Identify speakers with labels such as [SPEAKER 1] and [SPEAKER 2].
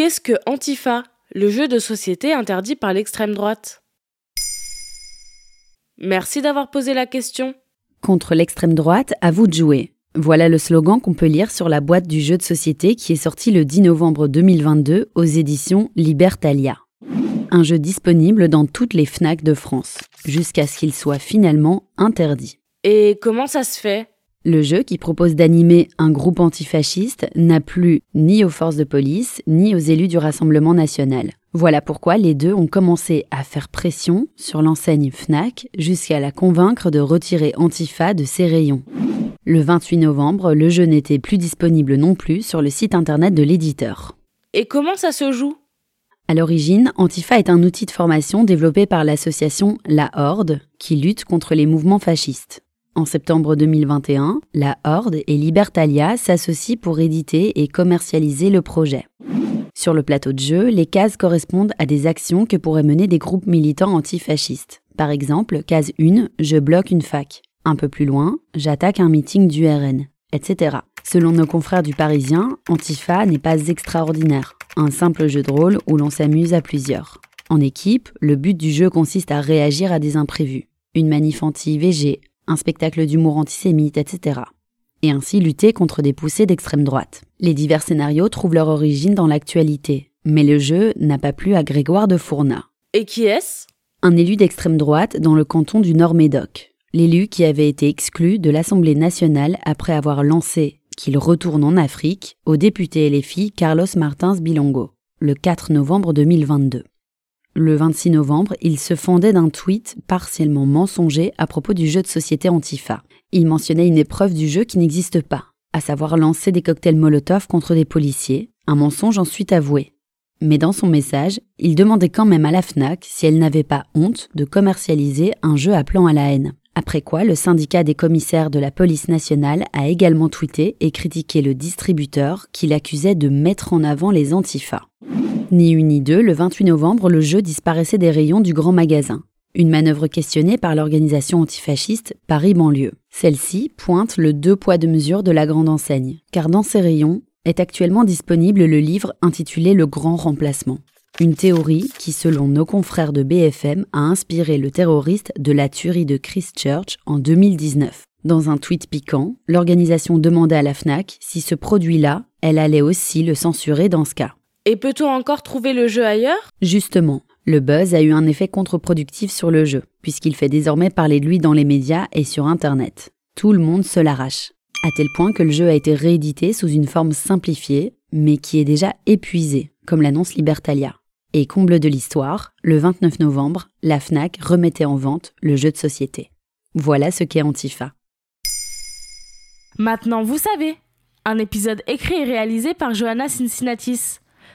[SPEAKER 1] Qu'est-ce que Antifa, le jeu de société interdit par l'extrême droite? Merci d'avoir posé la question.
[SPEAKER 2] Contre l'extrême droite, à vous de jouer. Voilà le slogan qu'on peut lire sur la boîte du jeu de société qui est sorti le 10 novembre 2022 aux éditions Libertalia. Un jeu disponible dans toutes les FNAC de France, jusqu'à ce qu'il soit finalement interdit.
[SPEAKER 1] Et comment ça se fait?
[SPEAKER 2] Le jeu, qui propose d'animer un groupe antifasciste, n'a plu ni aux forces de police, ni aux élus du Rassemblement national. Voilà pourquoi les deux ont commencé à faire pression sur l'enseigne FNAC jusqu'à la convaincre de retirer Antifa de ses rayons. Le 28 novembre, le jeu n'était plus disponible non plus sur le site internet de l'éditeur.
[SPEAKER 1] Et comment ça se joue?
[SPEAKER 2] À l'origine, Antifa est un outil de formation développé par l'association La Horde, qui lutte contre les mouvements fascistes. En septembre 2021, La Horde et Libertalia s'associent pour éditer et commercialiser le projet. Sur le plateau de jeu, les cases correspondent à des actions que pourraient mener des groupes militants antifascistes. Par exemple, case 1, je bloque une fac. Un peu plus loin, j'attaque un meeting du RN, etc. Selon nos confrères du Parisien, Antifa n'est pas extraordinaire. Un simple jeu de rôle où l'on s'amuse à plusieurs. En équipe, le but du jeu consiste à réagir à des imprévus. Une manif anti-VG, un spectacle d'humour antisémite, etc. Et ainsi lutter contre des poussées d'extrême droite. Les divers scénarios trouvent leur origine dans l'actualité. Mais le jeu n'a pas plu à Grégoire de Fournat.
[SPEAKER 1] Et qui est-ce?
[SPEAKER 2] Un élu d'extrême droite dans le canton du Nord-Médoc. L'élu qui avait été exclu de l'Assemblée nationale après avoir lancé qu'il retourne en Afrique au député LFI Carlos Martins Bilongo, le 4 novembre 2022. Le 26 novembre, il se fendait d'un tweet partiellement mensonger à propos du jeu de société Antifa. Il mentionnait une épreuve du jeu qui n'existe pas, à savoir lancer des cocktails Molotov contre des policiers, un mensonge ensuite avoué. Mais dans son message, il demandait quand même à la FNAC si elle n'avait pas honte de commercialiser un jeu appelant à la haine. Après quoi, le syndicat des commissaires de la police nationale a également tweeté et critiqué le distributeur qui l'accusait de mettre en avant les antifas. Ni une ni deux, le 28 novembre, le jeu disparaissait des rayons du grand magasin. Une manœuvre questionnée par l'organisation antifasciste Paris Banlieue. Celle-ci pointe le deux poids deux mesures de la grande enseigne, car dans ces rayons est actuellement disponible le livre intitulé Le Grand Remplacement. Une théorie qui, selon nos confrères de BFM, a inspiré le terroriste de la tuerie de Christchurch en 2019. Dans un tweet piquant, l'organisation demandait à la FNAC si ce produit-là, elle allait aussi le censurer dans ce cas.
[SPEAKER 1] Et peut-on encore trouver le jeu ailleurs?
[SPEAKER 2] Justement, le buzz a eu un effet contre-productif sur le jeu, puisqu'il fait désormais parler de lui dans les médias et sur Internet. Tout le monde se l'arrache, à tel point que le jeu a été réédité sous une forme simplifiée, mais qui est déjà épuisée, comme l'annonce Libertalia. Et comble de l'histoire, le 29 novembre, la FNAC remettait en vente le jeu de société. Voilà ce qu'est Antifa.
[SPEAKER 1] Maintenant, vous savez. Un épisode écrit et réalisé par Johanna Cincinnatis.